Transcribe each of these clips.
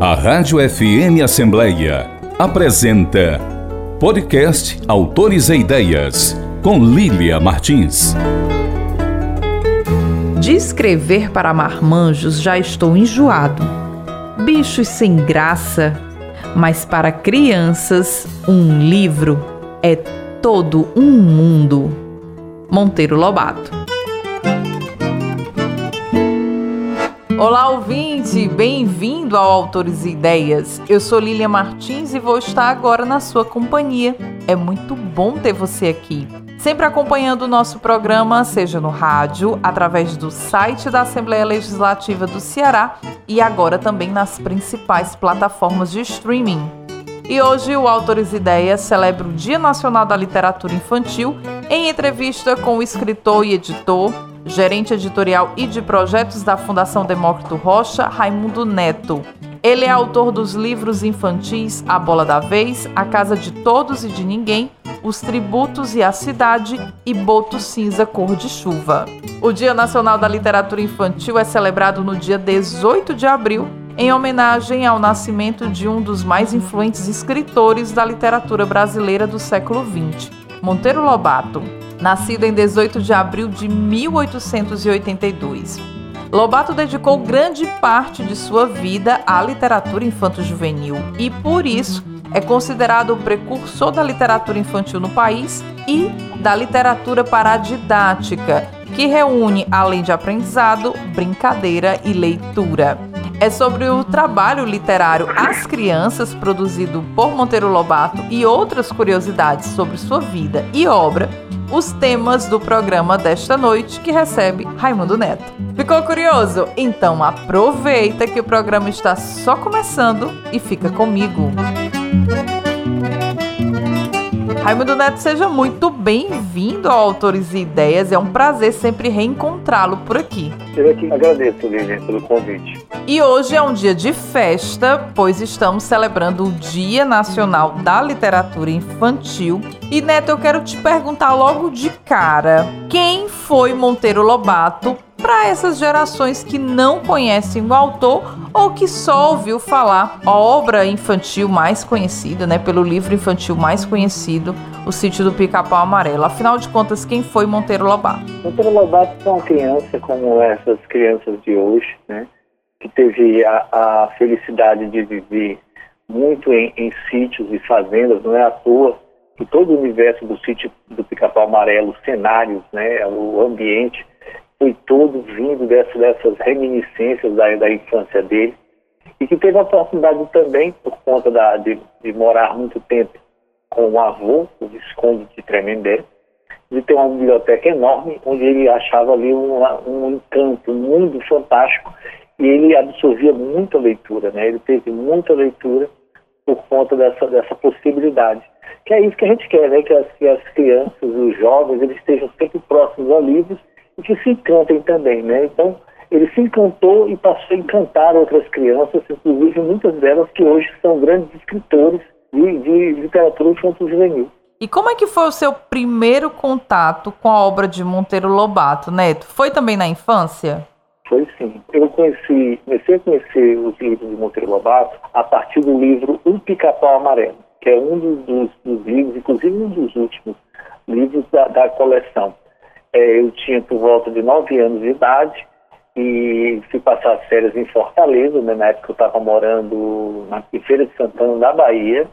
A Rádio FM Assembleia apresenta Podcast Autores e Ideias, com Lília Martins. De escrever para marmanjos já estou enjoado. Bichos sem graça, mas para crianças, um livro é todo um mundo. Monteiro Lobato. Olá, ouvinte! Bem-vindo ao Autores e Ideias. Eu sou Lília Martins e vou estar agora na sua companhia. É muito bom ter você aqui. Sempre acompanhando o nosso programa, seja no rádio, através do site da Assembleia Legislativa do Ceará e agora também nas principais plataformas de streaming. E hoje o Autores Ideias celebra o Dia Nacional da Literatura Infantil em entrevista com o escritor e editor gerente editorial e de projetos da Fundação Demócrito Rocha, Raimundo Neto. Ele é autor dos livros infantis A Bola da Vez, A Casa de Todos e de Ninguém, Os Tributos e a Cidade e Boto Cinza Cor de Chuva. O Dia Nacional da Literatura Infantil é celebrado no dia 18 de abril, em homenagem ao nascimento de um dos mais influentes escritores da literatura brasileira do século XX, Monteiro Lobato nascido em 18 de abril de 1882. Lobato dedicou grande parte de sua vida à literatura infanto-juvenil e, por isso, é considerado o precursor da literatura infantil no país e da literatura paradidática, que reúne, além de aprendizado, brincadeira e leitura. É sobre o trabalho literário às crianças produzido por Monteiro Lobato e outras curiosidades sobre sua vida e obra os temas do programa desta noite que recebe Raimundo Neto. Ficou curioso? Então aproveita que o programa está só começando e fica comigo. Raimundo Neto, seja muito bem-vindo ao Autores e Ideias. É um prazer sempre reencontrá-lo por aqui. Eu aqui agradeço, Lívia, pelo convite. E hoje é um dia de festa, pois estamos celebrando o Dia Nacional da Literatura Infantil. E Neto, eu quero te perguntar logo de cara: quem foi Monteiro Lobato para essas gerações que não conhecem o autor ou que só ouviu falar a obra infantil mais conhecida, né, pelo livro infantil mais conhecido, O Sítio do Pica-Pau Amarelo. Afinal de contas, quem foi Monteiro Lobato? Monteiro Lobato é uma criança como essas crianças de hoje, né, que teve a, a felicidade de viver muito em, em sítios e fazendas, não é à toa que todo o universo do sítio do Pica-Pau Amarelo, cenários, né, o ambiente foi todo vindo dessas, dessas reminiscências da, da infância dele e que teve a oportunidade também, por conta da, de, de morar muito tempo com o avô, o Visconde de Tremembé, de ter uma biblioteca enorme, onde ele achava ali um, um encanto, um mundo fantástico, e ele absorvia muita leitura, né? Ele teve muita leitura por conta dessa, dessa possibilidade. Que é isso que a gente quer, né? Que as, que as crianças, os jovens, eles estejam sempre próximos a livros e que se encantem também, né? Então, ele se encantou e passou a encantar outras crianças, inclusive muitas delas que hoje são grandes escritores de, de literatura infanto-juvenil. E como é que foi o seu primeiro contato com a obra de Monteiro Lobato, Neto? Foi também na infância? Foi sim. Eu conheci, comecei a conhecer os livros de Monteiro Lobato a partir do livro Um Pica-Pau Amarelo, que é um dos, dos, dos, livros, inclusive um dos últimos livros da, da coleção. É, eu tinha por volta de nove anos de idade e fui passar as férias em Fortaleza, né, na época eu estava morando na Feira de Santana, da Bahia.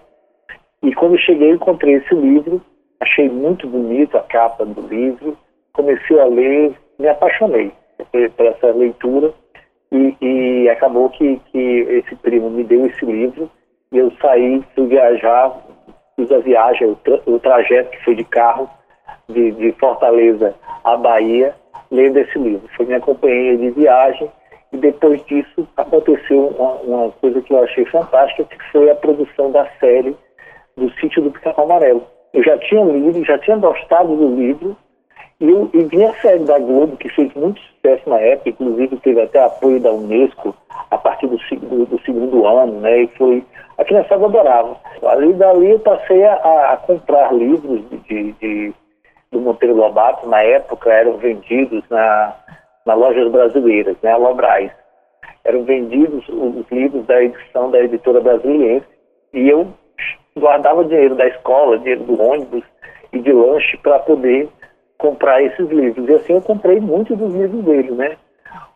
E quando cheguei, encontrei esse livro, achei muito bonito a capa do livro, comecei a ler, me apaixonei por essa leitura e, e acabou que, que esse primo me deu esse livro e eu saí, fui viajar, fiz a viagem, o, tra o trajeto que foi de carro de, de Fortaleza à Bahia, lendo esse livro. Foi minha companheira de viagem e depois disso aconteceu uma, uma, coisa que eu achei fantástica, que foi a produção da série do Sítio do Pica Amarelo. Eu já tinha lido, já tinha gostado do livro, e, eu, e a série da Globo, que fez muito sucesso na época, inclusive teve até apoio da Unesco a partir do, do, do segundo ano, né? E foi. A criançada adorava. Ali dali eu passei a, a comprar livros de, de, de, do Monteiro Lobato, na época eram vendidos na, na lojas brasileiras, né? A Lobrais. eram vendidos os livros da edição da editora brasiliense e eu guardava dinheiro da escola, dinheiro do ônibus e de lanche para poder comprar esses livros. E assim eu comprei muitos dos livros dele, né?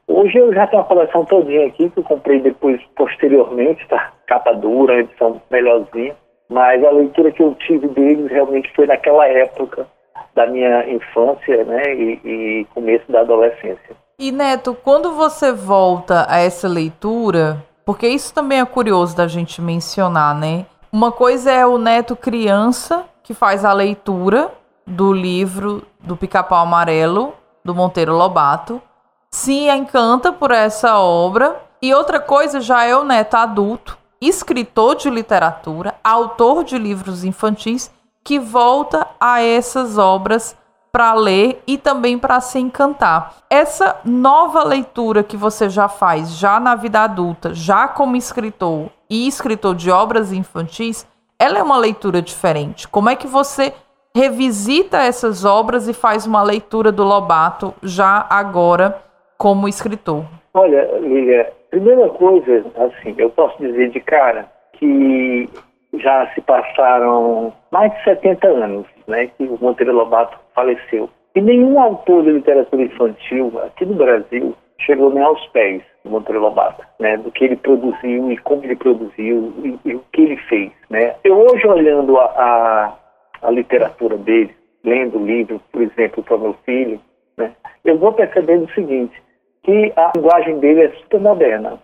Hoje eu já tenho uma coleção todinha aqui que eu comprei depois, posteriormente, tá? Capa dura, edição melhorzinha. Mas a leitura que eu tive deles realmente foi naquela época da minha infância, né? E, e começo da adolescência. E Neto, quando você volta a essa leitura, porque isso também é curioso da gente mencionar, né? Uma coisa é o Neto criança que faz a leitura do livro do Pica-Pau Amarelo do Monteiro Lobato, se encanta por essa obra, e outra coisa já é o Neto adulto, escritor de literatura, autor de livros infantis, que volta a essas obras para ler e também para se encantar. Essa nova leitura que você já faz, já na vida adulta, já como escritor e escritor de obras infantis, ela é uma leitura diferente. Como é que você revisita essas obras e faz uma leitura do Lobato já agora como escritor? Olha, Lilia, primeira coisa, assim, eu posso dizer de cara que já se passaram mais de 70 anos, né, que o Monteiro Lobato faleceu. E nenhum autor de literatura infantil aqui no Brasil chegou nem aos pés do Monteiro Lobato, né, do que ele produziu e como ele produziu e, e o que ele fez, né. Eu hoje olhando a, a, a literatura dele, lendo o livro, por exemplo, para meu filho, né, eu vou percebendo o seguinte, que a linguagem dele é super moderna.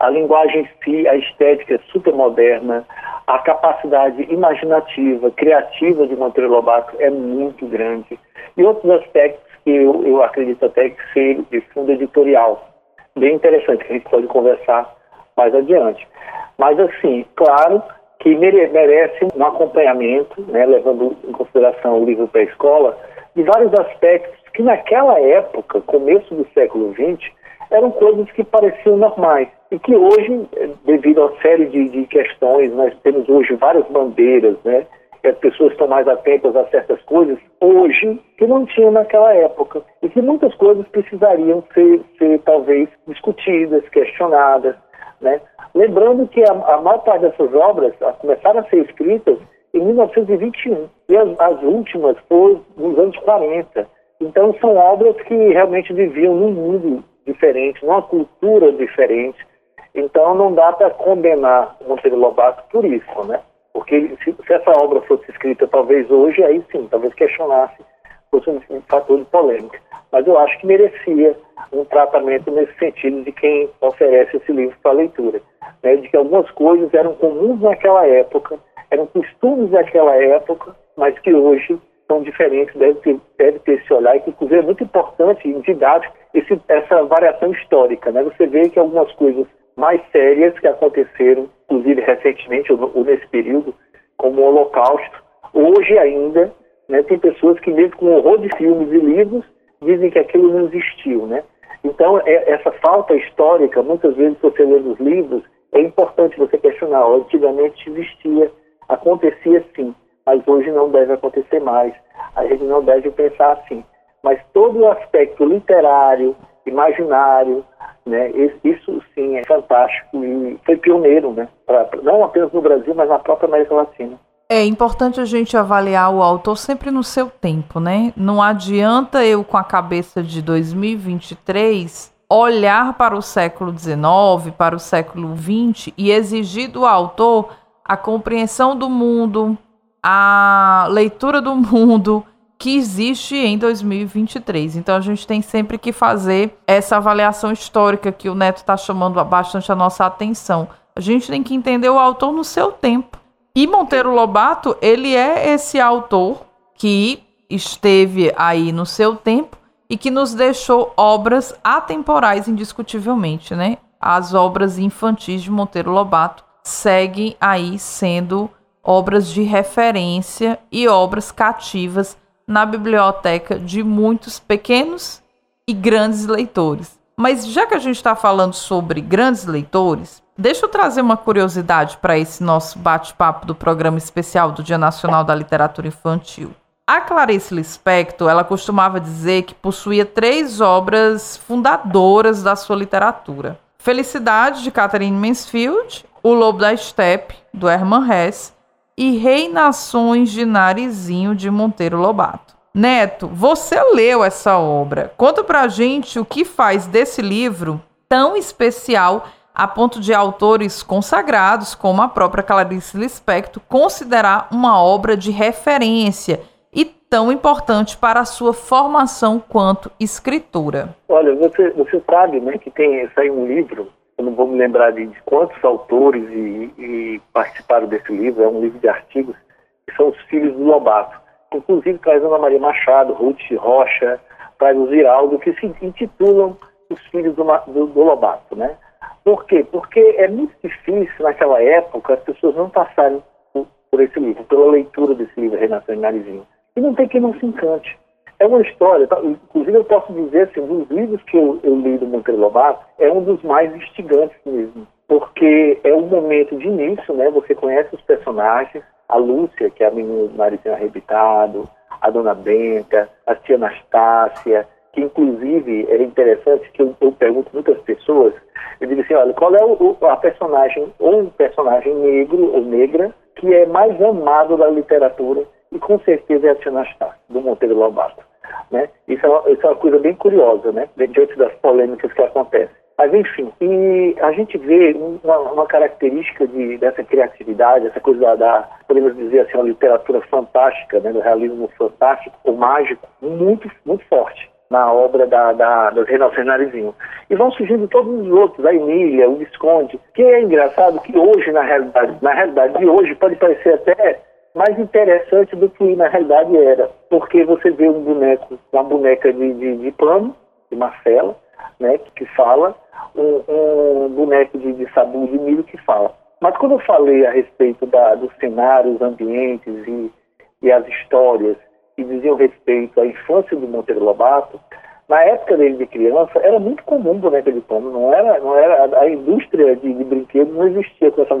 A linguagem em si, a estética é super moderna, a capacidade imaginativa, criativa de Monteiro Lobato é muito grande. E outros aspectos que eu, eu acredito até que ser de fundo editorial, bem interessante, que a gente pode conversar mais adiante. Mas, assim, claro que merece um acompanhamento, né, levando em consideração o livro para a escola, de vários aspectos que naquela época, começo do século XX, eram coisas que pareciam normais e que hoje, devido a série de, de questões, nós temos hoje várias bandeiras, né? as pessoas estão mais atentas a certas coisas hoje que não tinham naquela época e que muitas coisas precisariam ser, ser talvez discutidas, questionadas, né? Lembrando que a, a maior parte dessas obras começaram a ser escritas em 1921 e as, as últimas foram nos anos 40. Então são obras que realmente viviam num mundo diferente, numa cultura diferente. Então não dá para condenar Monteiro Lobato por isso, né? Porque se, se, essa obra fosse escrita talvez hoje, aí sim, talvez questionasse, fosse um, um fator de polêmica. Mas eu acho que merecia um tratamento nesse sentido de quem oferece esse livro para leitura. Né? De que algumas coisas eram comuns naquela época, eram costumes daquela época, mas que hoje são diferentes, deve ter, deve ter esse olhar, e que inclusive é muito importante e didático esse, essa variação histórica. Né? Você vê que algumas coisas mais sérias que aconteceram, inclusive recentemente ou, ou nesse período, como o Holocausto, hoje ainda né, tem pessoas que mesmo com horror de filmes e livros dizem que aquilo não existiu, né? Então é, essa falta histórica, muitas vezes você lê nos livros, é importante você questionar. Antigamente existia, acontecia sim, mas hoje não deve acontecer mais. A gente não deve pensar assim. Mas todo o aspecto literário, imaginário, né, isso sim é fantástico e foi pioneiro, né, pra, não apenas no Brasil, mas na própria América Latina. É importante a gente avaliar o autor sempre no seu tempo, né? Não adianta eu, com a cabeça de 2023, olhar para o século XIX, para o século XX e exigir do autor a compreensão do mundo, a leitura do mundo que existe em 2023. Então a gente tem sempre que fazer essa avaliação histórica que o Neto está chamando bastante a nossa atenção. A gente tem que entender o autor no seu tempo. E Monteiro Lobato, ele é esse autor que esteve aí no seu tempo e que nos deixou obras atemporais indiscutivelmente, né? As obras infantis de Monteiro Lobato seguem aí sendo obras de referência e obras cativas na biblioteca de muitos pequenos e grandes leitores. Mas já que a gente está falando sobre grandes leitores, deixa eu trazer uma curiosidade para esse nosso bate-papo do programa especial do Dia Nacional da Literatura Infantil. A Clarice Lispector, ela costumava dizer que possuía três obras fundadoras da sua literatura. Felicidade, de Catherine Mansfield, O Lobo da Steppe, do Herman Hesse, e Reinações de Narizinho, de Monteiro Lobato. Neto, você leu essa obra. Conta pra gente o que faz desse livro tão especial a ponto de autores consagrados, como a própria Clarice Lispector, considerar uma obra de referência e tão importante para a sua formação quanto escritora. Olha, você, você sabe né, que tem saiu um livro, eu não vou me lembrar de, quantos autores e, e participaram desse livro, é um livro de artigos, que são os filhos do Lobato. Inclusive traz Ana Maria Machado, Ruth Rocha, traz o Ziraldo, que se intitulam os filhos do, do, do Lobato, né? Por quê? Porque é muito difícil naquela época as pessoas não passarem por, esse livro, pela leitura desse livro, Renação de Narizinho. E não tem quem não se encante. É uma história, tá? inclusive eu posso dizer assim, dos livros que eu, eu li do Monteiro Lobato, é um dos mais instigantes mesmo. Porque é um momento de início, né? Você conhece os personagens, a Lúcia, que é a menina do narizinho arrebitado, a Dona Benta, a tia Anastácia, que inclusive é interessante que eu, eu pergunto muitas pessoas, eu digo assim, olha, qual é o, a personagem, ou um personagem negro ou negra, que é mais amado da literatura, e com certeza é a Anastácia, do Monteiro Lobato. Né? Isso, é uma, isso é uma coisa bem curiosa, né? diante das polêmicas que acontecem. Mas, enfim, e a gente vê uma, uma característica de, dessa criatividade, essa coisa da, da, podemos dizer assim, uma literatura fantástica, né, do realismo fantástico, ou mágico, muito, muito forte na obra da, da, Renascenças Narizinho. E vão surgindo todos os outros, a Emília, o Visconde, que é engraçado que hoje, na realidade, na realidade de hoje, pode parecer até mais interessante do que na realidade era, porque você vê um boneco, uma boneca de, de, de pano, de Marcela, né, que fala, um, um boneco de, de sabu de milho que fala. Mas quando eu falei a respeito da, dos cenários, ambientes e, e as histórias que diziam respeito à infância do Monteiro Lobato, na época dele de criança, era muito comum boneca de pano, não era, não era a indústria de, de brinquedos não existia com essa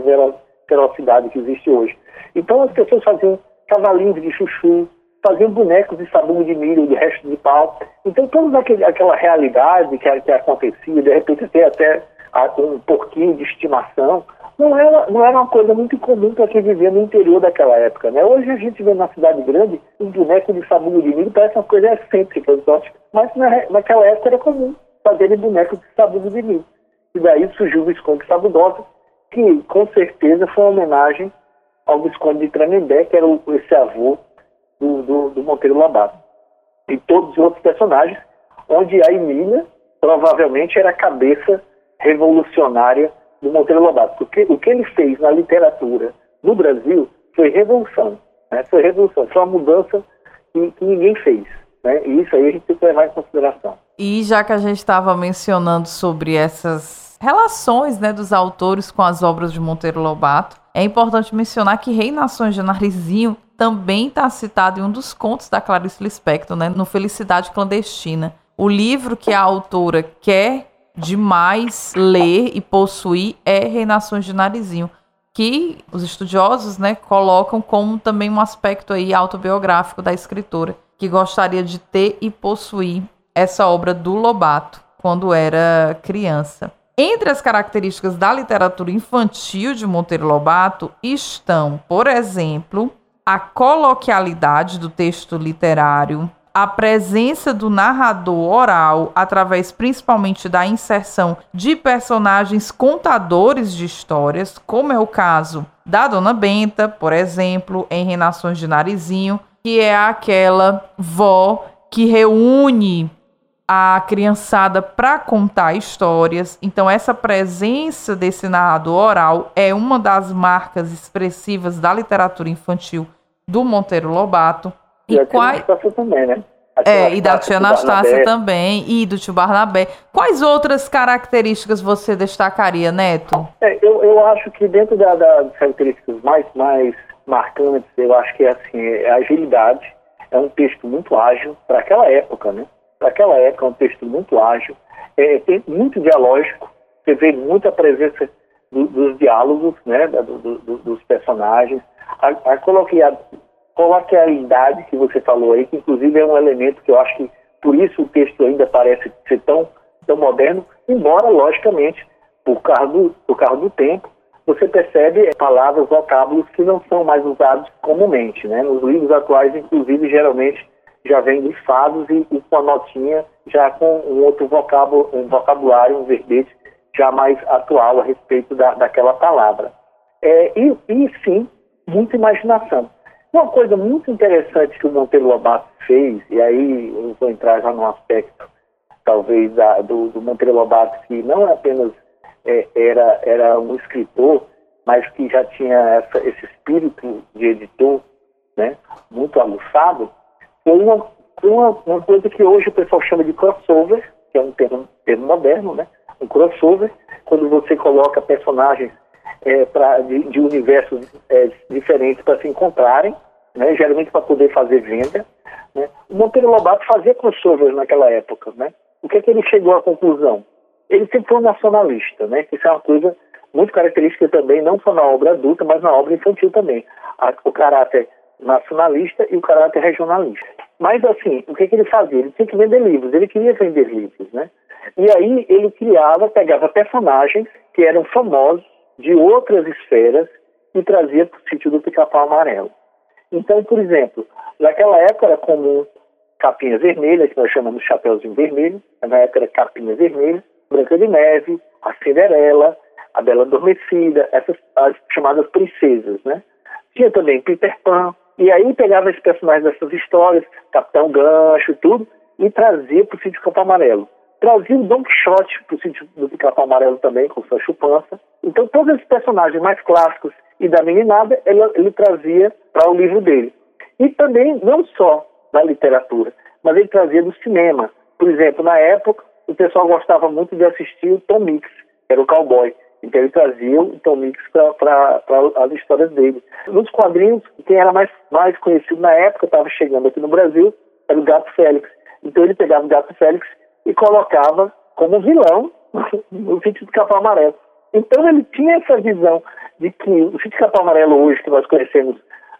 ferocidade que existe hoje. Então as pessoas faziam cavalinhos de chuchu, faziam bonecos de sabão de milho, de resto de pau. Então toda aquela realidade que, que acontecia, de repente até, até um pouquinho de estimação, não era, não era uma coisa muito comum para quem vivia no interior daquela época. Né? Hoje a gente vê na cidade grande um boneco de sabão de milho, parece uma coisa excêntrica, mas na, naquela época era comum fazerem bonecos de sabão de milho. E daí surgiu o Visconde Sabudosa, que com certeza foi uma homenagem ao Visconde de Tremembé, que era o, esse avô do, do, do Monteiro Lobato. E todos os outros personagens, onde a Emília provavelmente era a cabeça revolucionária do Monteiro Lobato. Porque o que ele fez na literatura no Brasil foi revolução. Né? Foi revolução, foi uma mudança que, que ninguém fez. Né? E isso aí a gente tem que levar em consideração. E já que a gente estava mencionando sobre essas relações né, dos autores com as obras de Monteiro Lobato, é importante mencionar que Rei Nações de Narizinho também está citado em um dos contos da Clarice Lispector, né, no Felicidade Clandestina. O livro que a autora quer demais ler e possuir é Reinações de Narizinho, que os estudiosos né, colocam como também um aspecto aí autobiográfico da escritora, que gostaria de ter e possuir essa obra do Lobato quando era criança. Entre as características da literatura infantil de Monteiro Lobato estão, por exemplo, a coloquialidade do texto literário, a presença do narrador oral, através principalmente da inserção de personagens contadores de histórias, como é o caso da Dona Benta, por exemplo, em Renações de Narizinho, que é aquela vó que reúne a criançada para contar histórias. Então, essa presença desse narrador oral é uma das marcas expressivas da literatura infantil do Monteiro Lobato. E, e quais... também, né? É, e da tia Anastácia também, e do tio Barnabé. Quais outras características você destacaria, Neto? É, eu, eu acho que dentro da, das características mais, mais marcantes, eu acho que é assim, é a agilidade. É um texto muito ágil para aquela época, né? Para aquela época é um texto muito ágil, é, tem muito dialógico, você vê muita presença do, dos diálogos, né? Do, do, dos personagens. A, a coloquialidade que você falou aí, que inclusive é um elemento que eu acho que por isso o texto ainda parece ser tão, tão moderno, embora, logicamente, por causa do, por causa do tempo, você percebe palavras, vocábulos que não são mais usados comumente. Né? Nos livros atuais, inclusive, geralmente já vem listados e, e com a notinha já com um outro vocábulo, um vocabulário, um verbete já mais atual a respeito da, daquela palavra. É, e, e, sim, muita imaginação. Uma coisa muito interessante que o Monteiro Lobato fez, e aí eu vou entrar já num aspecto, talvez, da, do, do Monteiro Lobato, que não apenas é, era, era um escritor, mas que já tinha essa, esse espírito de editor né, muito aguçado, foi uma, uma, uma, coisa que hoje o pessoal chama de crossover, que é um termo, termo moderno, né? Um crossover, quando você coloca personagens é, pra, de, de universos é, diferentes para se encontrarem, né? geralmente para poder fazer venda. Né? O Monteiro Lobato fazia crossovers naquela época. Né? O que é que ele chegou à conclusão? Ele sempre foi um nacionalista, né? Isso é uma coisa muito característica também, não só na obra adulta, mas na obra infantil também. O caráter nacionalista e o caráter regionalista. Mas, assim, o que, que ele fazia? Ele tinha que vender livros, ele queria vender livros, né? E aí ele criava, pegava personagens que eram famosos de outras esferas e trazia para o sítio do Pica-Pau Amarelo. Então, por exemplo, naquela época era comum capinha vermelha, que nós chamamos de chapéuzinho vermelho, na época era capinha vermelha, Branca de Neve, a Cinderela, a Bela Adormecida, essas as chamadas princesas, né? Tinha também Peter Pan, e aí pegava esses personagens dessas histórias, Capitão Gancho, tudo, e trazia para o sítio Campo Amarelo. Trazia o Don Quixote para o sítio do Capão Amarelo também, com sua chupança. Então, todos esses personagens mais clássicos e da meninada, ele, ele trazia para o livro dele. E também, não só da literatura, mas ele trazia do cinema. Por exemplo, na época, o pessoal gostava muito de assistir o Tom Mix, que era o cowboy. Então ele trazia o Tom Mix para as histórias dele. Nos quadrinhos, quem era mais, mais conhecido na época, estava chegando aqui no Brasil, era o Gato Félix. Então ele pegava o Gato Félix e colocava como vilão no sítio do Capão Amarelo. Então ele tinha essa visão de que o sítio do Capão Amarelo hoje, que nós conhecemos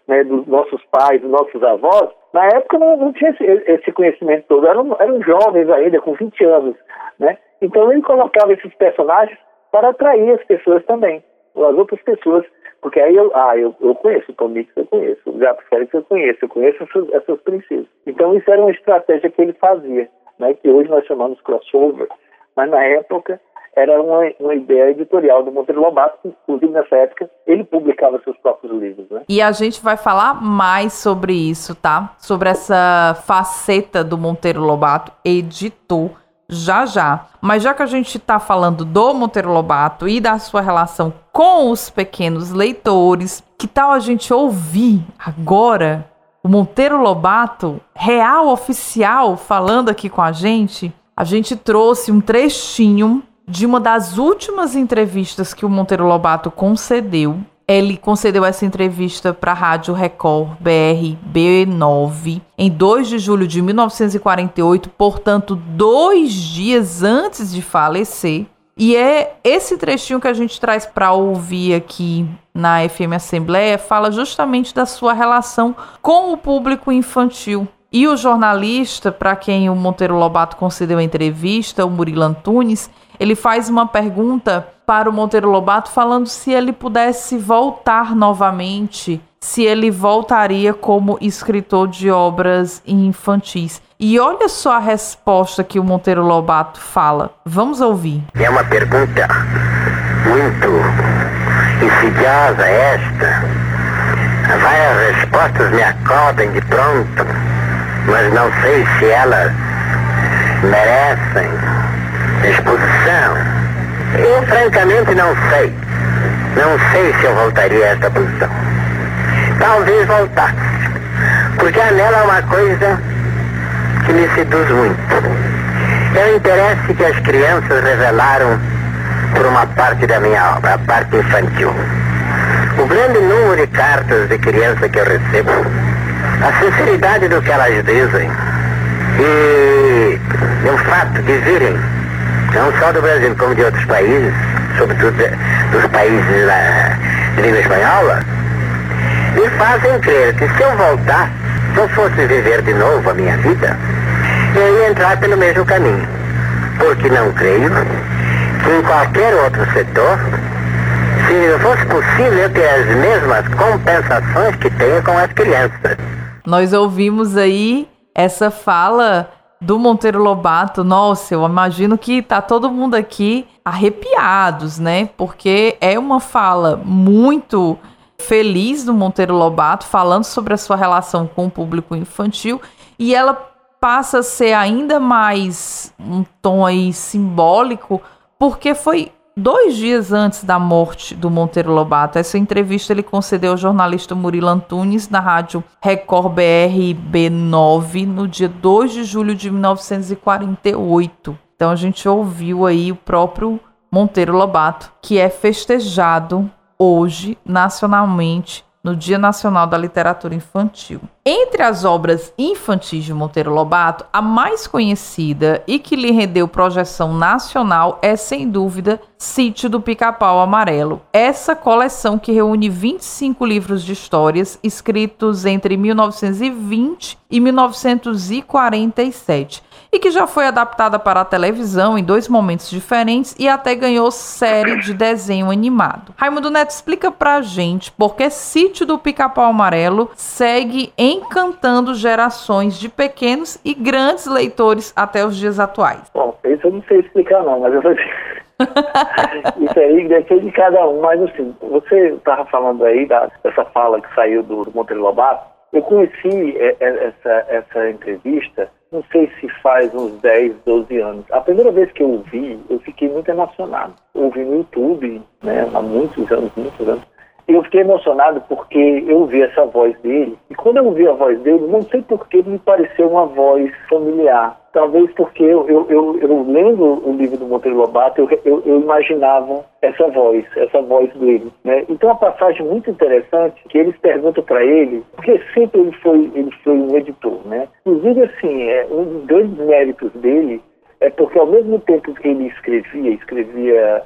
né, dos nossos pais, dos nossos avós, na época não, não tinha esse, esse, conhecimento todo, eram, eram jovens ainda, com 20 anos. Né? Então ele colocava esses personagens para atrair as pessoas também, as outras pessoas, porque aí eu, ah, eu, eu conheço o Tom Mix, eu conheço, o Gato Félix eu conheço, eu conheço essas, essas princesas. Então isso era uma estratégia que ele fazia, né, que hoje nós chamamos crossover, mas na época era uma, uma ideia editorial do Monteiro Lobato, que, inclusive nessa época ele publicava seus próprios livros. Né? E a gente vai falar mais sobre isso, tá? Sobre essa faceta do Monteiro Lobato, editor já já. Mas já que a gente está falando do Monteiro Lobato e da sua relação com os pequenos leitores, que tal a gente ouvir agora o Monteiro Lobato, real oficial, falando aqui com a gente? A gente trouxe um trechinho de uma das últimas entrevistas que o Monteiro Lobato concedeu ele concedeu essa entrevista para a Rádio Record BR B9 em 2 de julho de 1948, portanto, dois dias antes de falecer. E é esse trechinho que a gente traz para ouvir aqui na FM Assembleia, fala justamente da sua relação com o público infantil. E o jornalista, para quem o Monteiro Lobato concedeu a entrevista, o Murilo Antunes, ele faz uma pergunta para o Monteiro Lobato falando se ele pudesse voltar novamente, se ele voltaria como escritor de obras infantis. E olha só a resposta que o Monteiro Lobato fala. Vamos ouvir. É uma pergunta muito insidiosa esta. Várias respostas me acodem de pronto, mas não sei se elas merecem exposição. Eu francamente não sei. Não sei se eu voltaria a esta posição. Talvez voltasse. Porque há nela uma coisa que me seduz muito. É o interesse que as crianças revelaram por uma parte da minha obra, a parte infantil. O grande número de cartas de criança que eu recebo, a sinceridade do que elas dizem e o fato de virem não só do Brasil, como de outros países, sobretudo dos países da, língua espanhola, me fazem crer que se eu voltar, se eu fosse viver de novo a minha vida, eu ia entrar pelo mesmo caminho. Porque não creio que em qualquer outro setor, se fosse possível ter as mesmas compensações que tenho com as crianças. Nós ouvimos aí essa fala do Monteiro Lobato, nossa, eu imagino que tá todo mundo aqui arrepiados, né? Porque é uma fala muito feliz do Monteiro Lobato, falando sobre a sua relação com o público infantil, e ela passa a ser ainda mais um tom aí simbólico, porque foi dois dias antes da morte do Monteiro Lobato. Essa entrevista ele concedeu ao jornalista Murilo Antunes na rádio Record BRB 9 no dia 2 de julho de 1948. Então a gente ouviu aí o próprio Monteiro Lobato, que é festejado hoje nacionalmente no Dia Nacional da Literatura Infantil. Entre as obras infantis de Monteiro Lobato, a mais conhecida e que lhe rendeu projeção nacional é, sem dúvida, Sítio do Pica-Pau Amarelo. Essa coleção que reúne 25 livros de histórias escritos entre 1920 e 1947 e que já foi adaptada para a televisão em dois momentos diferentes e até ganhou série de desenho animado. Raimundo Neto explica pra gente por que Sítio do Pica-Pau Amarelo segue encantando gerações de pequenos e grandes leitores até os dias atuais. Bom, isso eu não sei explicar não, mas eu vou Isso aí depende de cada um, mas assim, você estava falando aí da, dessa fala que saiu do, do Monteiro Lobato, eu conheci é, é, essa, essa entrevista não sei se faz uns 10, 12 anos. A primeira vez que eu ouvi, eu fiquei muito emocionado. Ouvi no YouTube, né, há muitos anos, muitos anos. Eu fiquei emocionado porque eu ouvi essa voz dele. E quando eu ouvi a voz dele, não sei porquê, me pareceu uma voz familiar. Talvez porque eu, eu, eu, eu lendo o livro do Monteiro Lobato, eu, eu, imaginava essa voz, essa voz dele. Né? Então, uma passagem muito interessante que eles perguntam para ele, porque sempre ele foi, ele foi um editor. Né? Inclusive, assim, é, um dos grandes méritos dele é porque, ao mesmo tempo que ele escrevia, escrevia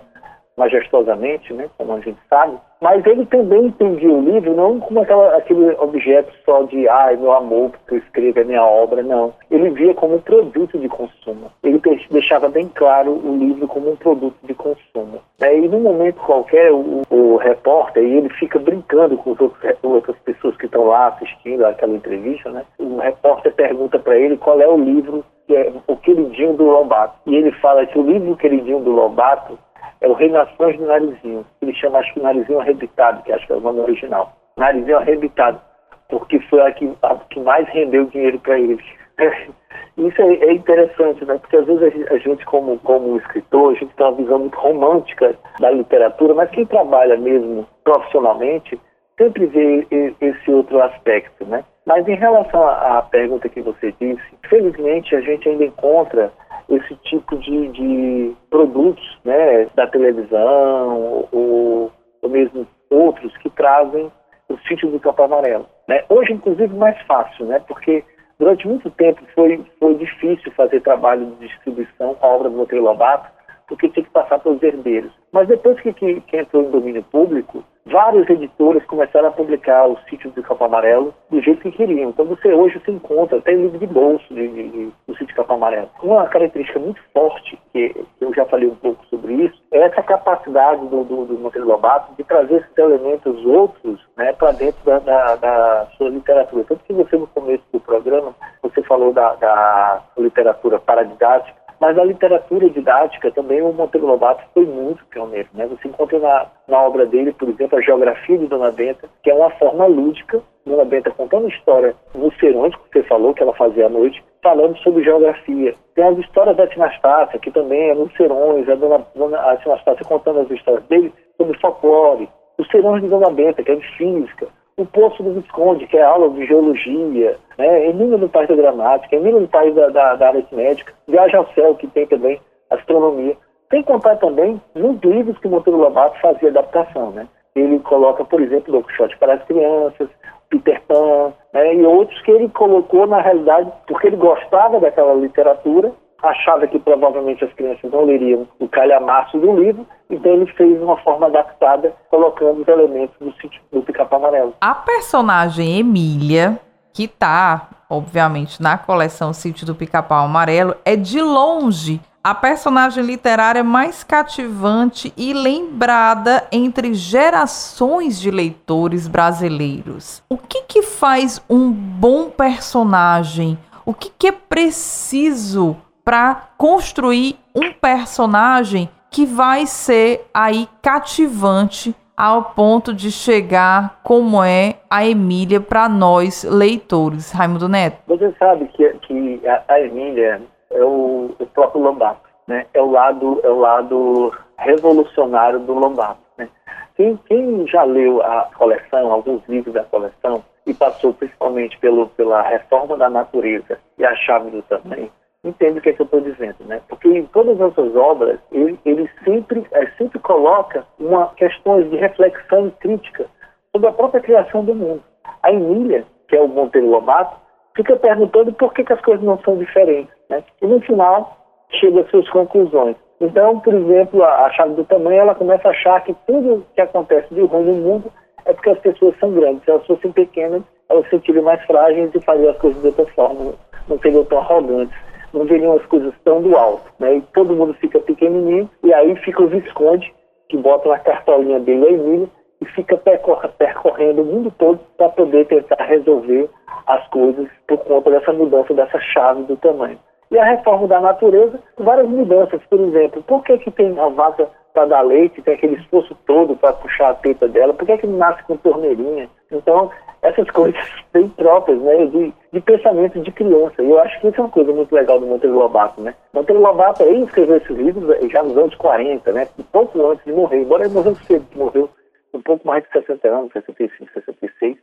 majestosamente, né, como a gente sabe, mas ele também entendia o livro não como aquela, aquele objeto só de, ai, meu amor, porque eu escrevo é minha obra, não. Ele via como um produto de consumo. Ele deixava bem claro o livro como um produto de consumo. É, e num momento qualquer, o, o repórter, e ele fica brincando com, outros, com outras pessoas que estão lá assistindo aquela entrevista, né? O repórter pergunta para ele qual é o livro que é o queridinho do Lobato. E ele fala que o livro queridinho do Lobato é o Reinações do Narizinho. Ele chama, acho que, Narizinho Arrebitado, que acho que é o nome original. Narizinho Arrebitado, porque foi a que, a que mais rendeu dinheiro para ele. Isso é, é, interessante, né? Porque às vezes a gente, como, como escritor, a gente tem uma visão muito romântica da literatura, mas quem trabalha mesmo profissionalmente sempre vê esse outro aspecto, né? Mas em relação à pergunta que você disse, felizmente a gente ainda encontra esse tipo de, de produtos né, da televisão ou, ou mesmo outros que trazem o sítio do Campo Amarelo. Né? Hoje, inclusive, mais fácil, né? porque durante muito tempo foi, foi difícil fazer trabalho de distribuição a obra do Monteiro Lobato, porque tinha que passar pelos herdeiros. Mas depois que, que, que entrou em domínio público, vários editores começaram a publicar os sítios do Campo Amarelo do jeito que queriam. Então você hoje se encontra até livro de bolso de, de, de, do sítio Campo Amarelo. Uma característica muito forte, que eu já falei um pouco sobre isso, é essa capacidade do, do, do Monteiro Lobato de trazer esses elementos outros né, para dentro da, da, da, sua literatura. Tanto que você, no começo do programa, você falou da, da literatura paradidática, mas a literatura didática também, o Monteiro Lobato foi muito pioneiro. Né? Você encontra na, na obra dele, por exemplo, a Geografia de Dona Benta, que é uma forma lúdica, Dona Benta contando história nos serões, que você falou, que ela fazia à noite, falando sobre geografia. Tem as histórias da Tinastácia, que também é nos serões, a Dona, Dona a contando as histórias dele sobre folclore. Os serões de Dona Benta, que é de física o Poço do Visconde, que é aula de geologia, né? Emílio do País da Gramática, Emílio do País da, da, da Aritmética, Viagem ao Céu, que tem também astronomia. Sem contar também nos livros que Monteiro Lobato fazia adaptação, né? Ele coloca, por exemplo, Don Quixote para as crianças, Peter Pan, né? e outros que ele colocou na realidade porque ele gostava daquela literatura achava que provavelmente as crianças não leriam o calhamaço do livro, então ele fez uma forma adaptada, colocando os elementos do sítio do Pica-Pau Amarelo. A personagem Emília, que está, obviamente, na coleção Sítio do Pica-Pau Amarelo, é de longe a personagem literária mais cativante e lembrada entre gerações de leitores brasileiros. O que, que faz um bom personagem? O que, que é preciso para construir um personagem que vai ser aí cativante ao ponto de chegar como é a Emília para nós leitores, Raimundo Neto? Você sabe que, que a, a Emília é o, o próprio Lobato, né? É o lado, é o lado revolucionário do Lobato, né? Quem, quem já leu a coleção, alguns livros da coleção, e passou principalmente pelo, pela reforma da natureza e a chave do tamanho, entende o que, é que eu estou dizendo, né? Porque em todas essas obras, ele, ele sempre, ele sempre coloca uma questões de reflexão e crítica sobre a própria criação do mundo. A Emília, que é o Monteiro Lobato, fica perguntando por que, que as coisas não são diferentes. Né? E no final, chega às suas conclusões. Então, por exemplo, a, a chave do tamanho, ela começa a achar que tudo que acontece de ruim no mundo é porque as pessoas são grandes. Se elas fossem pequenas, elas se sentiriam mais frágeis e fariam as coisas de outra forma, não seriam tão arrogantes, não veriam as coisas tão do alto. Né? E todo mundo fica pequenininho, e aí fica o Visconde, que bota na cartolinha dele a Emília, e fica percorrendo o mundo todo para poder tentar resolver as coisas por conta dessa mudança dessa chave do tamanho. E a reforma da natureza, várias mudanças, por exemplo, por que, que tem a vaca para dar leite, tem aquele esforço todo para puxar a teta dela, por que, que nasce com torneirinha? Então, essas coisas bem próprias, né, de, de pensamento de criança. E eu acho que isso é uma coisa muito legal do Monteiro Lobato, né? Monteiro Lobato, ele escreveu esses livros eh, já nos anos 40, né, pouco antes de morrer, embora ele morreu cedo, morreu um pouco mais de 60 anos, 65, 66,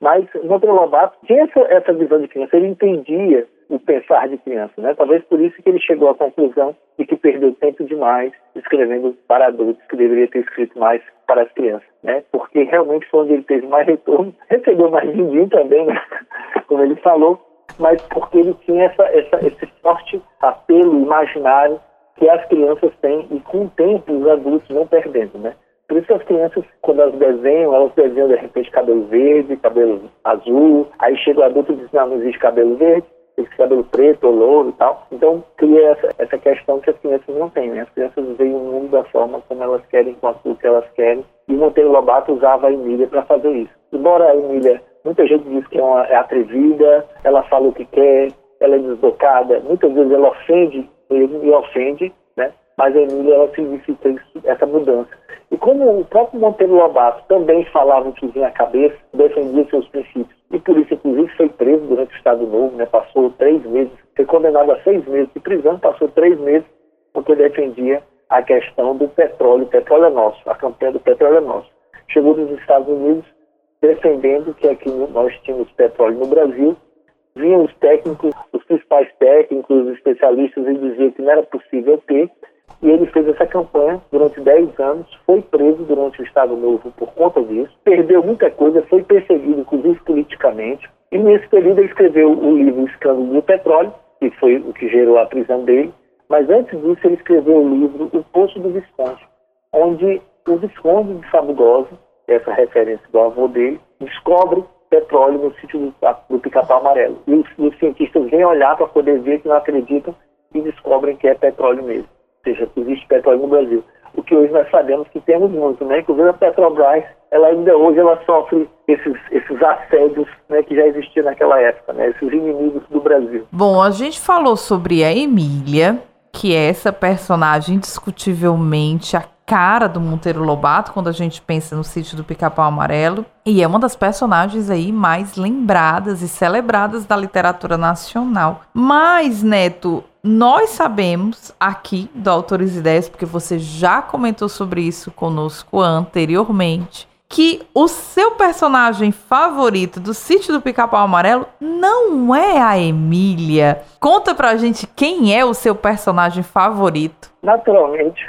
mas Monteiro Lobato tinha essa, essa visão de criança, ele entendia o pensar de criança, né? Talvez por isso que ele chegou à conclusão de que perdeu tempo demais escrevendo para adultos, que deveria ter escrito mais para as crianças, né? Porque realmente foi onde ele teve mais retorno, recebeu mais din também, né? como ele falou, mas porque ele tinha essa, essa, esse forte apelo imaginário que as crianças têm e com o tempo os adultos vão perdendo, né? Por isso as crianças, quando elas desenham, elas desenham de repente cabelo verde, cabelo azul, aí chega o adulto e diz, não, não existe cabelo verde, existe cabelo preto ou louro e tal. Então cria essa, essa questão que as crianças não têm, né? As crianças veem o mundo da forma como elas querem, com aquilo que elas querem. E Monteiro Lobato usava a Emília para fazer isso. Embora a Emília, muita gente diz que é, uma, é atrevida, ela fala o que quer, ela é desbocada, muitas vezes ela ofende ele e ofende? Mas a Emília, ela significa isso, essa mudança. E como o próprio Monteiro Lobato também falava o que vinha à cabeça, defendia seus princípios, e por isso, inclusive, foi preso durante o Estado Novo, né? passou três meses, foi condenado a seis meses de prisão, passou três meses porque defendia a questão do petróleo, o petróleo é nosso, a campanha do petróleo é nosso. Chegou nos Estados Unidos defendendo que aqui nós tínhamos petróleo no Brasil, vinham os técnicos, os principais técnicos, os especialistas, e diziam que não era possível ter, e ele fez essa campanha durante 10 anos, foi preso durante o Estado Novo por conta disso, perdeu muita coisa, foi perseguido, inclusive politicamente. E nesse período ele escreveu o livro Escândalo do Petróleo, que foi o que gerou a prisão dele. Mas antes disso ele escreveu o livro O Poço do Visconde, onde o Visconde de Sabugosa, essa referência do avô dele, descobre petróleo no sítio do, do Pica-Pau Amarelo. E os, os cientistas vêm olhar para poder ver que não acreditam e descobrem que é petróleo mesmo seja, que existe petróleo no Brasil. O que hoje nós sabemos que temos muito, né? Inclusive a Petrobras, ela ainda hoje ela sofre esses, esses assédios né, que já existiam naquela época, né? Esses inimigos do Brasil. Bom, a gente falou sobre a Emília, que é essa personagem indiscutivelmente a cara do Monteiro Lobato quando a gente pensa no sítio do Pica-Pau Amarelo. E é uma das personagens aí mais lembradas e celebradas da literatura nacional. Mas, Neto, nós sabemos aqui do Autores Ideias, porque você já comentou sobre isso conosco anteriormente, que o seu personagem favorito do sítio do Pica-Pau Amarelo não é a Emília. Conta pra gente quem é o seu personagem favorito. Naturalmente,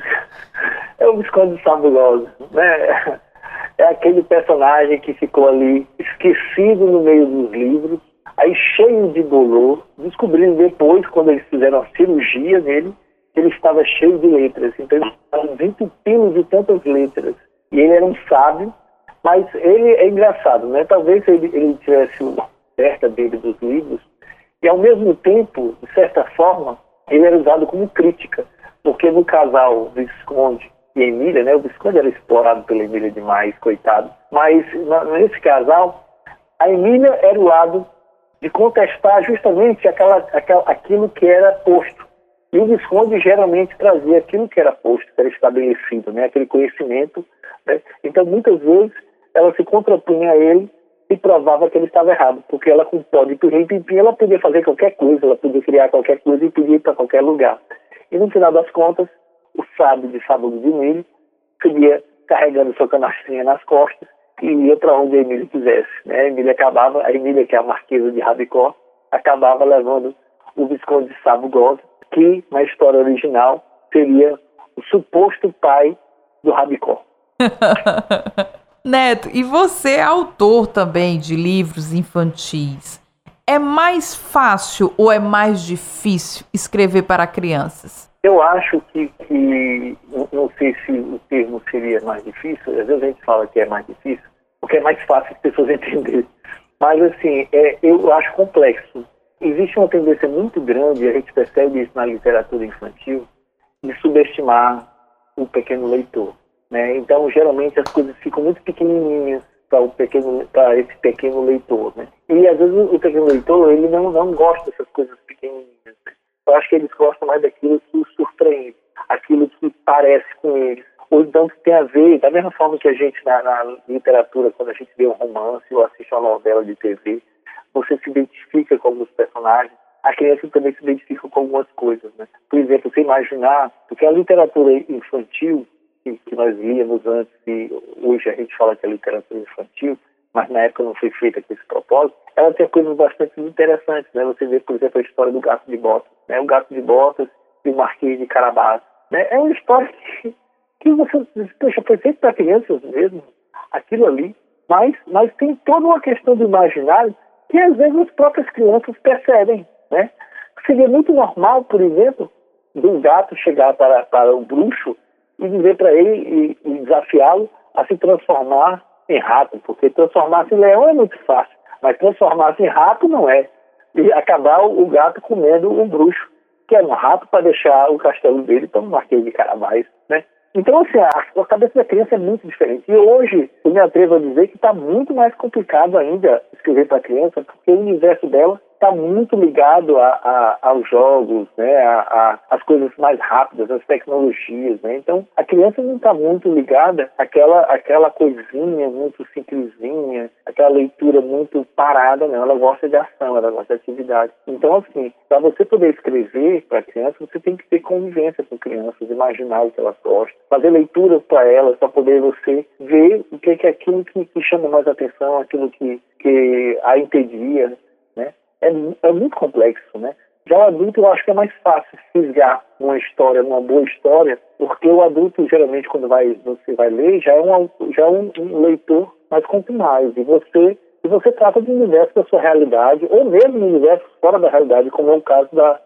é o Visconde Sabugoso, né? É aquele personagem que ficou ali esquecido no meio dos livros, aí cheio de dolor, descobrindo depois, quando eles fizeram a cirurgia nele, que ele estava cheio de letras. Então ele estava entupindo de tantas letras. E ele era um sábio, mas ele é engraçado, né? Talvez ele, ele tivesse uma certa dele dos livros, e ao mesmo tempo, de certa forma, ele era usado como crítica porque no casal Visconde e Emília, né, o Visconde era explorado pela Emília demais, coitado, mas nesse casal, a Emília era o lado de contestar justamente aquela, aquela, aquilo que era posto. E o Visconde geralmente trazia aquilo que era posto, que era estabelecido, né? aquele conhecimento. Né? Então, muitas vezes, ela se contrapunha a ele e provava que ele estava errado, porque ela com pó de pirrim pimpim, ela podia fazer qualquer coisa, ela podia criar qualquer coisa e podia ir para qualquer lugar. E no final das contas, o sábio de sábado de milho seguia carregando sua canastrinha nas costas e ia para onde a Emília quisesse. Né? A Emília acabava, a Emília, que é a marquesa de Rabicó, acabava levando o Visconde de Sabugosa, que na história original seria o suposto pai do Rabicó. Neto, e você é autor também de livros infantis. É mais fácil ou é mais difícil escrever para crianças? Eu acho que, que não sei se o termo seria mais difícil, às vezes a gente fala que é mais difícil, porque é mais fácil as pessoas entenderem. Mas, assim, é, eu acho complexo. Existe uma tendência muito grande, a gente percebe isso na literatura infantil, de subestimar o pequeno leitor. Né? Então, geralmente, as coisas ficam muito pequenininhas para pequeno, esse pequeno leitor. Né? E, às vezes, o pequeno leitor ele não, não gosta dessas coisas pequenininhas. Né? Eu acho que eles gostam mais daquilo que os surpreende, aquilo que parece com eles ou então que tem a ver, da mesma forma que a gente na, na, literatura, quando a gente vê um romance ou assiste uma novela de TV, você se identifica com alguns personagens, a criança também se identifica com algumas coisas. Né? Por exemplo, você imaginar, porque a literatura infantil, que, que nós líamos antes, e hoje a gente fala que é literatura infantil, mas na época não foi feita com esse propósito, ela tem coisas bastante interessantes. Né? Você vê, por exemplo, a história do gato de botas. Né? O gato de botas e o Marquês de Carabás. Né? É uma história que que você, poxa, foi para crianças mesmo, aquilo ali, mas, mas tem toda uma questão do imaginário que às vezes as próprias crianças percebem, né? Seria muito normal, por exemplo, de um gato chegar para, para o bruxo e dizer para ele e, e desafiá-lo a se transformar em rato, porque transformar-se em leão é muito fácil, mas transformar-se em rato não é. E acabar o gato comendo um bruxo, que é um rato para deixar o castelo dele para um Marquês de Carabais? Então, assim, a, a, cabeça da criança é muito diferente. E hoje, eu me atrevo a dizer que está muito mais complicado ainda escrever para a criança, porque o universo dela está muito ligado a, a, aos jogos, né, a, as coisas mais rápidas, às tecnologias, né? Então, a criança não está muito ligada àquela, àquela coisinha muito simplesinha, aquela leitura muito parada, não. Ela gosta de ação, ela gosta de atividade. Então, assim, para você poder escrever para a criança, você tem que ter convivência com crianças, imaginar o que elas gostam, fazer leituras para elas, para poder você ver o que é aquilo que, que chama mais atenção, aquilo que, que a entendia, né? É, é muito complexo, né? Já o adulto eu acho que é mais fácil fisgar uma história, uma boa história, porque o adulto geralmente quando vai, você vai ler já é um, já é um, um leitor mais mais e você e você trata do universo da sua realidade ou mesmo do universo fora da realidade, como é o caso da,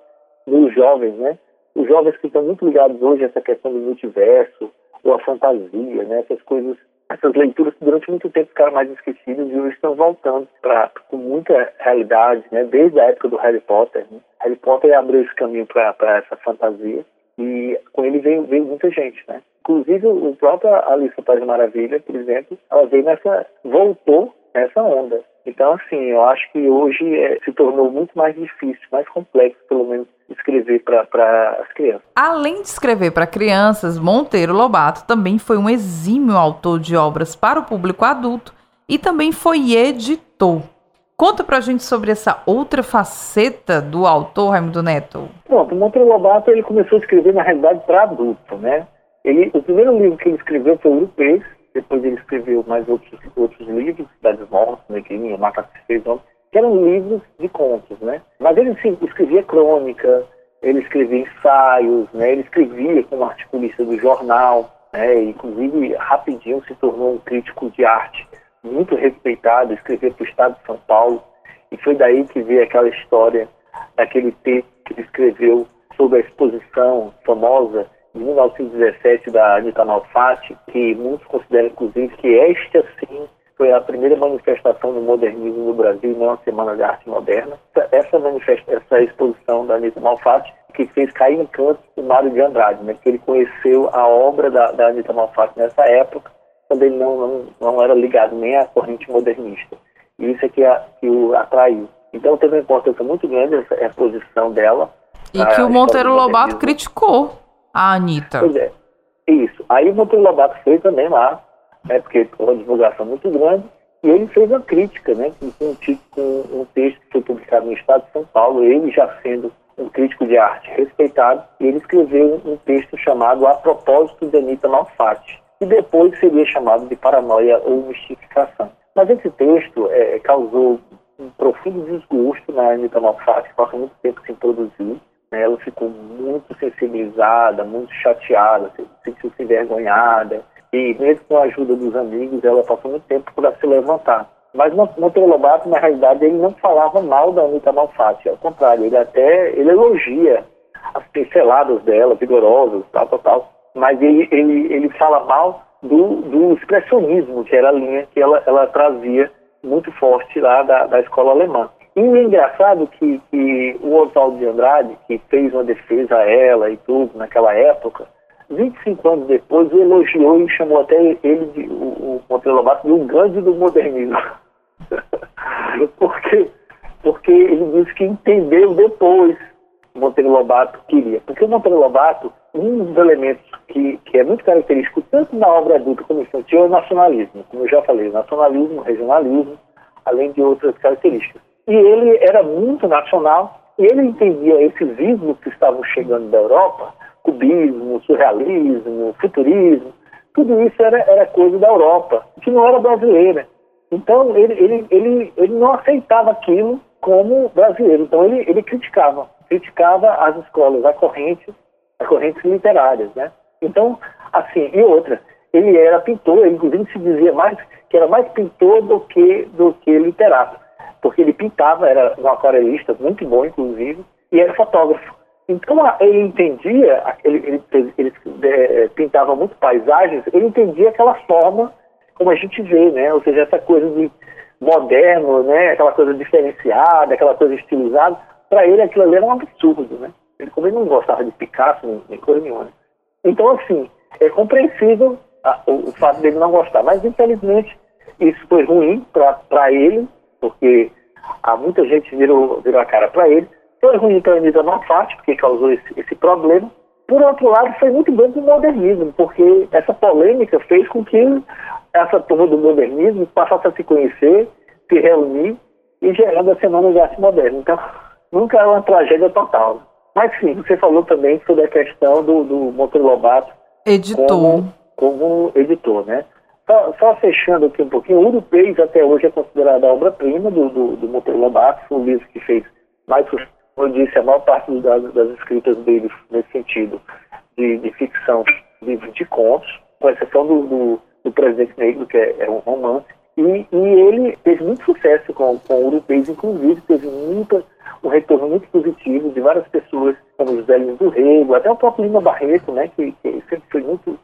dos jovens, né? Os jovens que estão muito ligados hoje a essa questão do multiverso ou a fantasia, né? Essas coisas essas leituras que durante muito tempo ficaram mais esquecidas e hoje estão voltando para com muita realidade, né? Desde a época do Harry Potter, né? Harry Potter abriu esse caminho para essa fantasia e com ele veio, veio muita gente, né? Inclusive o próprio Alice Paz Maravilha, por exemplo, ela veio nessa voltou nessa onda. Então, assim, eu acho que hoje é, se tornou muito mais difícil, mais complexo, pelo menos, escrever para as crianças. Além de escrever para crianças, Monteiro Lobato também foi um exímio autor de obras para o público adulto e também foi editor. Conta pra gente sobre essa outra faceta do autor, Raimundo Neto. Bom, o Monteiro Lobato ele começou a escrever, na realidade, para adulto, né? Ele, o primeiro livro que ele escreveu foi o Urupês, depois ele escreveu mais outros, outros livros, Cidades Mortas, Negrinha, Macaco Fez que eram livros de contos, né? Mas ele sim, escrevia crônica, ele escrevia ensaios, né? Ele escrevia como articulista do jornal, né? Inclusive, rapidinho se tornou um crítico de arte muito respeitado, escrevia para o Estado de São Paulo, e foi daí que veio aquela história daquele texto que ele escreveu sobre a exposição famosa 1917 da Anita Malfatti, que muitos consideram, inclusive, que esta, sim, foi a primeira manifestação do modernismo no Brasil, não a Semana de Arte Moderna. Essa, manifesta essa exposição da Anita Malfatti que fez cair em canto o Mário de Andrade, né? Que ele conheceu a obra da, da Anitta Malfatti nessa época, quando ele não, não, não era ligado nem à corrente modernista. E isso é que, a, que o atraiu. Então teve uma importância muito grande essa exposição dela. E que o Monteiro Lobato criticou a Anitta. Pois é, isso. Aí o Monteiro Lobato foi também lá, né, porque foi uma divulgação muito grande, e ele fez uma crítica, né, com, um, com um texto que foi publicado no Estado de São Paulo, ele já sendo um crítico de arte respeitado, e ele escreveu um texto chamado A Propósito de Anitta Malfatti, que depois seria chamado de Paranoia ou Mistificação. Mas esse texto é, causou um profundo desgosto na Anitta Malfatti, que passou muito tempo sem produzir. Né? Ela ficou muito sensibilizada, muito chateada, se sentiu-se envergonhada. E mesmo com a ajuda dos amigos, ela passou muito tempo para se levantar. Mas Monteiro Lobato, na realidade, ele não falava mal da Anitta Malfatti, ao contrário, ele até ele elogia as pinceladas dela, vigorosas, tal, tal, tal. Mas ele, ele, ele fala mal do, do expressionismo, que era a linha que ela, ela trazia muito forte lá da, da escola alemã. E é engraçado que, que o Oswaldo de Andrade, que fez uma defesa a ela e tudo naquela época, 25 anos depois elogiou e chamou até ele, de, o, o Monteiro Lobato, de um grande do modernismo. porque, porque ele disse que entendeu depois o Monteiro Lobato queria. Porque o Monteiro Lobato, um dos elementos que, que é muito característico tanto na obra adulta como infantil é o nacionalismo. Como eu já falei, nacionalismo, regionalismo, além de outras características. E ele era muito nacional e ele entendia esses ismos que estavam chegando da Europa, cubismo, surrealismo, futurismo, tudo isso era, era coisa da Europa, que não era brasileira. Então ele, ele, ele, ele não aceitava aquilo como brasileiro, então ele, ele criticava, criticava as escolas, as correntes, as correntes literárias, né? Então, assim, e outra, ele era pintor, ele inclusive se dizia mais que era mais pintor do que, do que literato, porque ele pintava, era um aquarelista muito bom, inclusive, e era fotógrafo. Então ele entendia, ele, ele, ele, é, pintava muito paisagens, ele entendia aquela forma como a gente vê, né? Ou seja, essa coisa de moderno, né? Aquela coisa diferenciada, aquela coisa estilizada, para ele aquilo ali era um absurdo, né? Ele, como ele não gostava de Picasso, nem, nem coisa nenhuma. Né? Então, assim, é compreensível a, o, o, fato dele não gostar, mas infelizmente isso foi ruim para ele, porque há muita gente virou, virou a cara para ele. Foi ruim para a Anitta Malfatti, porque causou esse, esse problema. Por outro lado, foi muito bom para o modernismo, porque essa polêmica fez com que essa turma do modernismo passasse a se conhecer, se reunir e gerando a Semana de Arte Moderna. Então, nunca é uma tragédia total. Mas sim, você falou também sobre a questão do, do Monteiro Lobato editor. Como, como editor, né? Só, só, fechando aqui um pouquinho, o Urupês até hoje é considerada a obra-prima do, do, do Monteiro Lobato, foi um livro que fez mais, como eu disse, a maior parte das, das escritas dele nesse sentido de, de ficção, livro de contos, com exceção do, do do Presidente Negro, que é, é um romance. E, e, ele teve muito sucesso com, com o Urupês, inclusive teve muita, um retorno muito positivo de várias pessoas, como José Lins do Rego, até o próprio Lima Barreto, né, que, que sempre foi muito,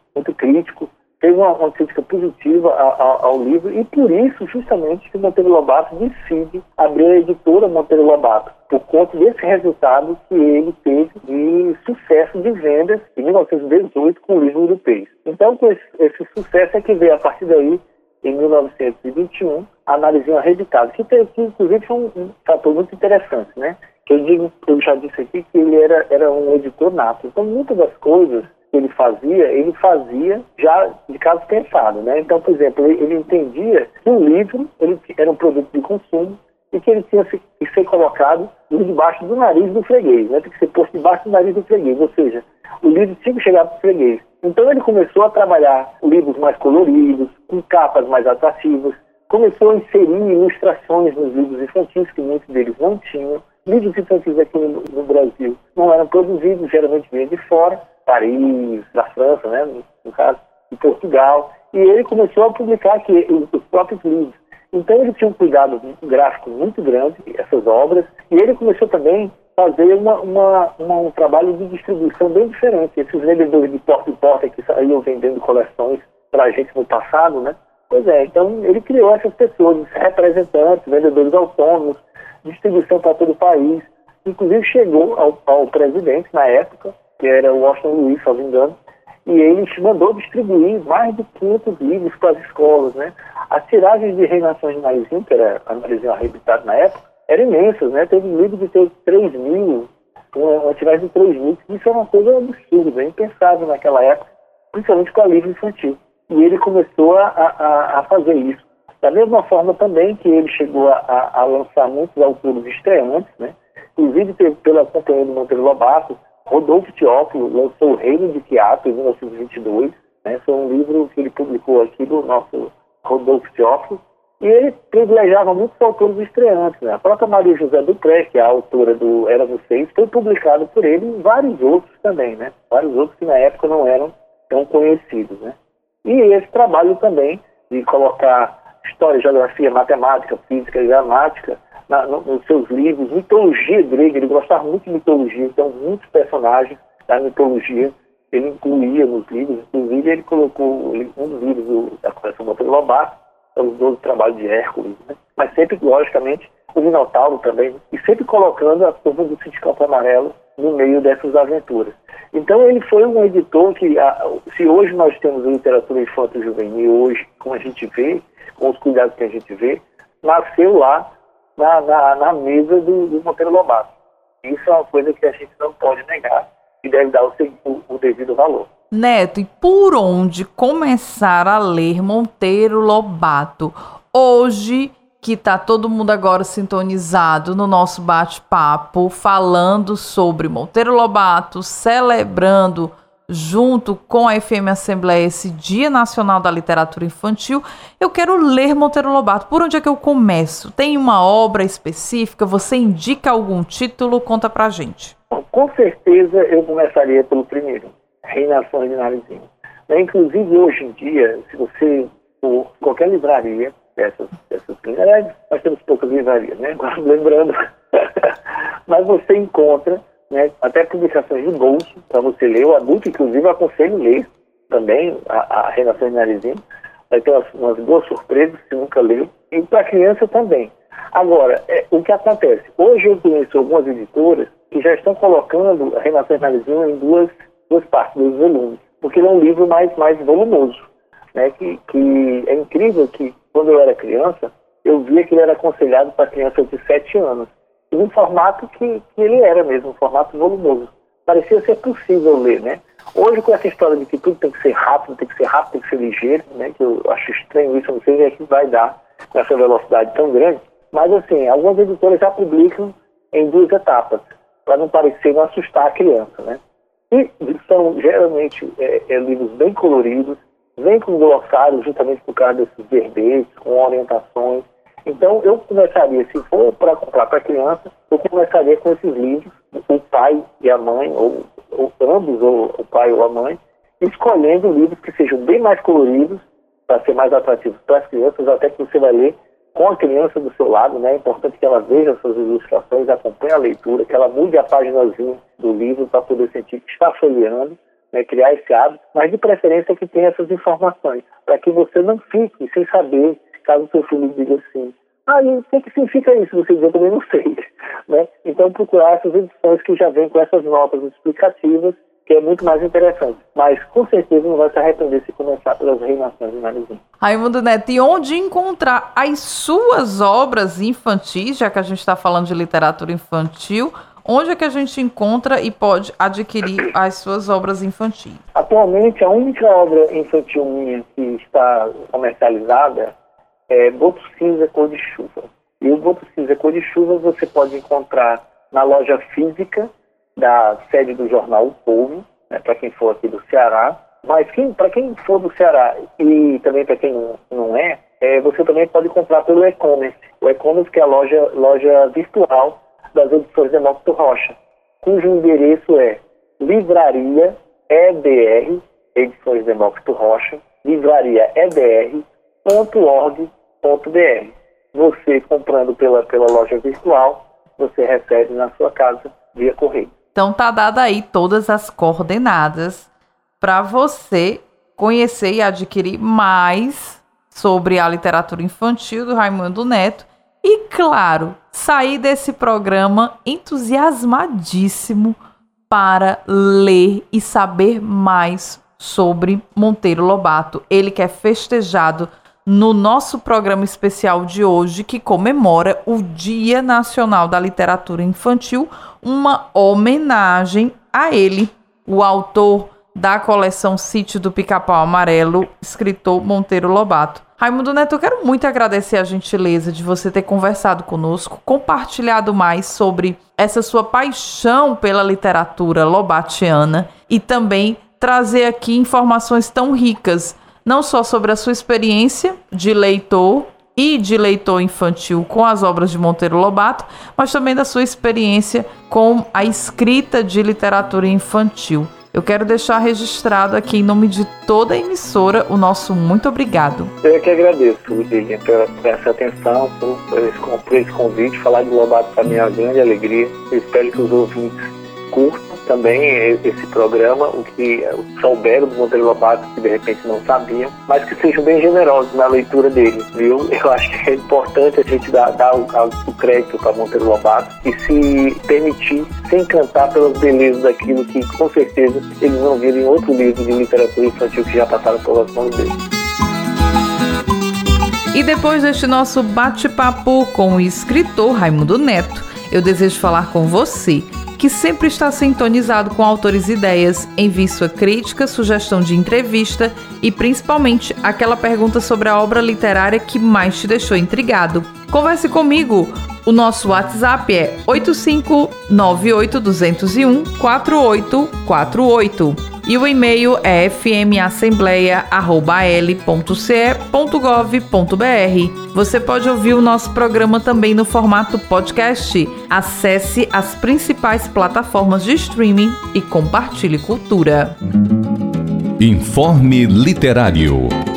teve uma, uma crítica positiva ao, ao, livro e por isso, justamente, que Monteiro Lobato decide abrir a editora Monteiro Lobato, por conta desse resultado que ele teve de sucesso de vendas em 1918 com o livro Europeus. Então, com esse, esse sucesso é que veio a partir daí em 1921, a Analisinha reeditado, que, que inclusive foi um, um, fator muito interessante, né? Eu digo, eu já disse aqui que ele era, era um editor nato. Então, muitas das coisas que ele fazia, ele fazia já de caso pensado, né? Então, por exemplo, ele, ele entendia que o livro ele era um produto de consumo e que ele tinha que ser colocado debaixo do nariz do freguês, né? Tem que ser posto debaixo do nariz do freguês, ou seja, o livro tinha que chegar para o freguês. Então ele começou a trabalhar livros mais coloridos, com capas mais atrativas, começou a inserir ilustrações nos livros infantis, que muitos deles não tinham. Livros infantis aqui no, no Brasil não eram produzidos, geralmente vinham de fora, Paris, da França, né, no, caso, de Portugal, e ele começou a publicar aqui os próprios livros. Então ele tinha um cuidado gráfico muito grande, essas obras, e ele começou também a fazer uma, uma, uma, um trabalho de distribuição bem diferente. Esses vendedores de porta em porta que saíam vendendo coleções para a gente no passado, né? Pois é, então ele criou essas pessoas, representantes, vendedores autônomos, distribuição para todo o país, inclusive chegou ao, ao presidente na época, que era o Washington Luiz, me engano, e ele mandou distribuir mais de 500 livros para as escolas, né? As tiragens de Reinações de Narizinho, que era a Narizinho arrebitado na época, eram imensas, né? Teve livro de ter 3 mil, uma, tiragem de 3 mil, isso é uma coisa absurda, impensável naquela época, principalmente com a livro infantil. E ele começou a, a, a fazer isso. Da mesma forma também que ele chegou a, a lançar muitos autores estreantes, né? Inclusive pela companhia do Monteiro Lobato, Rodolfo Teófilo lançou O Reino de Teatro em 1922, né? Foi um livro que ele publicou aqui do nosso Rodolfo Teófilo. E ele privilegiava muitos autores estreantes. Né? A própria Maria José Dupré, que é a autora do Era Vocês, foi publicado por ele e vários outros também, né? Vários outros que na época não eram tão conhecidos, né? E esse trabalho também de colocar história, geografia, matemática, física e gramática na, no, nos seus livros, mitologia grega, ele gostava muito de mitologia, então muitos personagens da mitologia ele incluía nos livros, inclusive ele colocou um dos livros do, da coleção Monteiro Lobato, são os 12 trabalhos de Hércules, né? mas sempre, logicamente, o Minotauro também, e sempre colocando a turma do Sindicato Amarelo no meio dessas aventuras. Então ele foi um editor que, se hoje nós temos literatura infantil juvenil, hoje, como a gente vê, com os cuidados que a gente vê, nasceu lá na, na, na mesa do, do, Monteiro Lobato. Isso é uma coisa que a gente não pode negar e deve dar o, o, o devido valor. Neto, e por onde começar a ler Monteiro Lobato? Hoje, que está todo mundo agora sintonizado no nosso bate-papo, falando sobre Monteiro Lobato, celebrando junto com a FM Assembleia esse Dia Nacional da Literatura Infantil, eu quero ler Monteiro Lobato. Por onde é que eu começo? Tem uma obra específica? Você indica algum título? Conta pra gente. Com certeza eu começaria pelo primeiro, Reinações de Narizinho. Né, inclusive hoje em dia, se você for qualquer livraria dessas, dessas nós temos poucas livrarias, né? Lembrando, mas você encontra né, até publicações de bolso para você ler. O adulto, inclusive, aconselho ler também a, a Renação de Narizinho. Vai ter umas, umas boas surpresas se nunca leu. E para criança também. Agora, é, o que acontece? Hoje eu conheço algumas editoras que já estão colocando a Renação de Narizinho em duas, duas partes, dois volumes. Porque ele é um livro mais, mais volumoso. Né, que, que é incrível que, quando eu era criança, eu via que ele era aconselhado para crianças de 7 anos um formato que, que ele era mesmo, um formato volumoso. Parecia ser possível ler, né? Hoje, com essa história de que tudo tem que ser rápido, tem que ser rápido, tem que ser ligeiro, né? Que eu acho estranho isso, não sei o que vai dar com essa velocidade tão grande. Mas, assim, algumas editoras já publicam em duas etapas, para não parecer, não assustar a criança, né? E são, geralmente, é, é, livros bem coloridos, vem com glossário, justamente por causa desses verbetes, com orientações, então, eu começaria, se for para comprar para criança, eu começaria com esses livros, o pai e a mãe, ou, ou ambos, ou o pai ou a mãe, escolhendo livros que sejam bem mais coloridos, para ser mais atrativos para as crianças, até que você vai ler com a criança do seu lado, né? É importante que ela veja suas ilustrações, acompanhe a leitura, que ela mude a páginazinha do livro para poder sentir que está folheando, né? criar esse hábito, mas de preferência que tenha essas informações, para que você não fique sem saber caso o seu filho diga assim, ah, e o que, que significa isso? Você diz, eu também não sei. Né? Então, procurar essas edições que já vêm com essas notas explicativas, que é muito mais interessante. Mas, com certeza, não vai se arrepender se começar pelas reinações de Narizinho. Raimundo Neto, e onde encontrar as suas obras infantis, já que a gente está falando de literatura infantil, onde é que a gente encontra e pode adquirir as suas obras infantis? Atualmente, a única obra infantil minha que está comercializada é Boto Cinza Cor de Chuva. E o Boto Cinza Cor de Chuva você pode encontrar na loja física da sede do jornal O Povo, né, para quem for aqui do Ceará. Mas para quem for do Ceará e também para quem não, é, é, você também pode comprar pelo e-commerce. O e-commerce que é a loja, loja virtual das edições Demócrito Rocha, cujo endereço é livraria EBR, Edições Demócrito Rocha, livraria EBR.org www.br. Você comprando pela, pela loja virtual, você recebe na sua casa via correio. Então tá dada aí todas as coordenadas para você conhecer e adquirir mais sobre a literatura infantil do Raimundo Neto e claro, saí desse programa entusiasmadíssimo para ler e saber mais sobre Monteiro Lobato. Ele que é festejado no nosso programa especial de hoje, que comemora o Dia Nacional da Literatura Infantil, uma homenagem a ele, o autor da coleção Sítio do Pica-Pau Amarelo, escritor Monteiro Lobato. Raimundo Neto, eu quero muito agradecer a gentileza de você ter conversado conosco, compartilhado mais sobre essa sua paixão pela literatura lobatiana e também trazer aqui informações tão ricas, não só sobre a sua experiência de leitor e de leitor infantil com as obras de Monteiro Lobato, mas também da sua experiência com a escrita de literatura infantil. Eu quero deixar registrado aqui em nome de toda a emissora o nosso muito obrigado. Eu é que agradeço, pela, por essa atenção, por, por esse convite. Falar de Lobato para mim é uma grande alegria. Eu espero que os ouvintes curtam também esse programa, o que souberam do Monteiro Lobato, que de repente não sabiam, mas que sejam bem generosos na leitura dele, viu? Eu acho que é importante a gente dar, dar o, o, crédito para Monteiro Lobato e se permitir se encantar pelas belezas daquilo que com certeza eles não viram em outro livro de literatura infantil que já passaram pelas mãos dele. E depois deste nosso bate-papo com o escritor Raimundo Neto, eu desejo falar com você que sempre está sintonizado com autores e ideias, envie sua crítica, sugestão de entrevista e principalmente aquela pergunta sobre a obra literária que mais te deixou intrigado. Converse comigo. O nosso WhatsApp é 8598201 4848 e o e-mail é fmassembleia.l.ce.gov.br. Você pode ouvir o nosso programa também no formato podcast. Acesse as principais plataformas de streaming e compartilhe cultura. Informe Literário.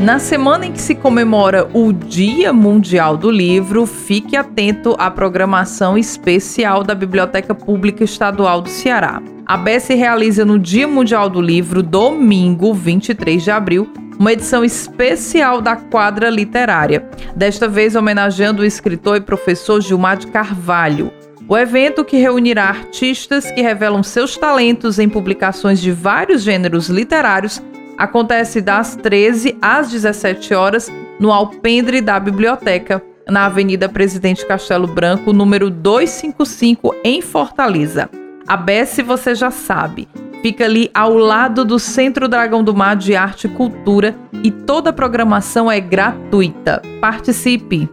Na semana em que se comemora o Dia Mundial do Livro, fique atento à programação especial da Biblioteca Pública Estadual do Ceará. A BES realiza no Dia Mundial do Livro, domingo 23 de abril, uma edição especial da quadra literária, desta vez homenageando o escritor e professor Gilmar de Carvalho. O evento, que reunirá artistas que revelam seus talentos em publicações de vários gêneros literários, acontece das 13 às 17 horas no alpendre da biblioteca, na Avenida Presidente Castelo Branco, número 255, em Fortaleza. A Bessie você já sabe, fica ali ao lado do Centro Dragão do Mar de Arte e Cultura e toda a programação é gratuita. Participe!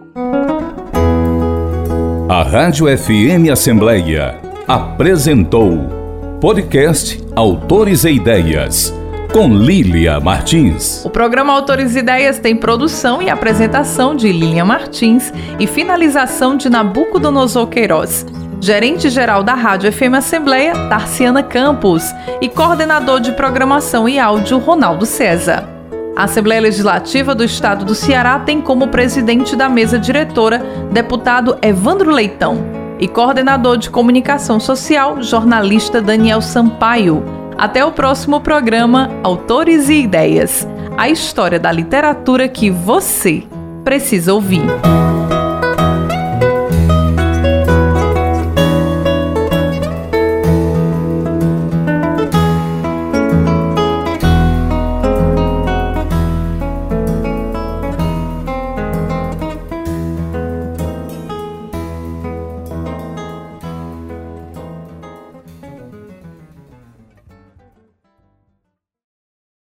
A Rádio FM Assembleia apresentou podcast Autores e Ideias com Lília Martins. O programa Autores e Ideias tem produção e apresentação de Lília Martins e finalização de Nabucodonosor Queiroz. Gerente-geral da Rádio FM Assembleia, Tarciana Campos, e coordenador de programação e áudio, Ronaldo César. A Assembleia Legislativa do Estado do Ceará tem como presidente da mesa diretora deputado Evandro Leitão e coordenador de comunicação social, jornalista Daniel Sampaio. Até o próximo programa Autores e Ideias a história da literatura que você precisa ouvir.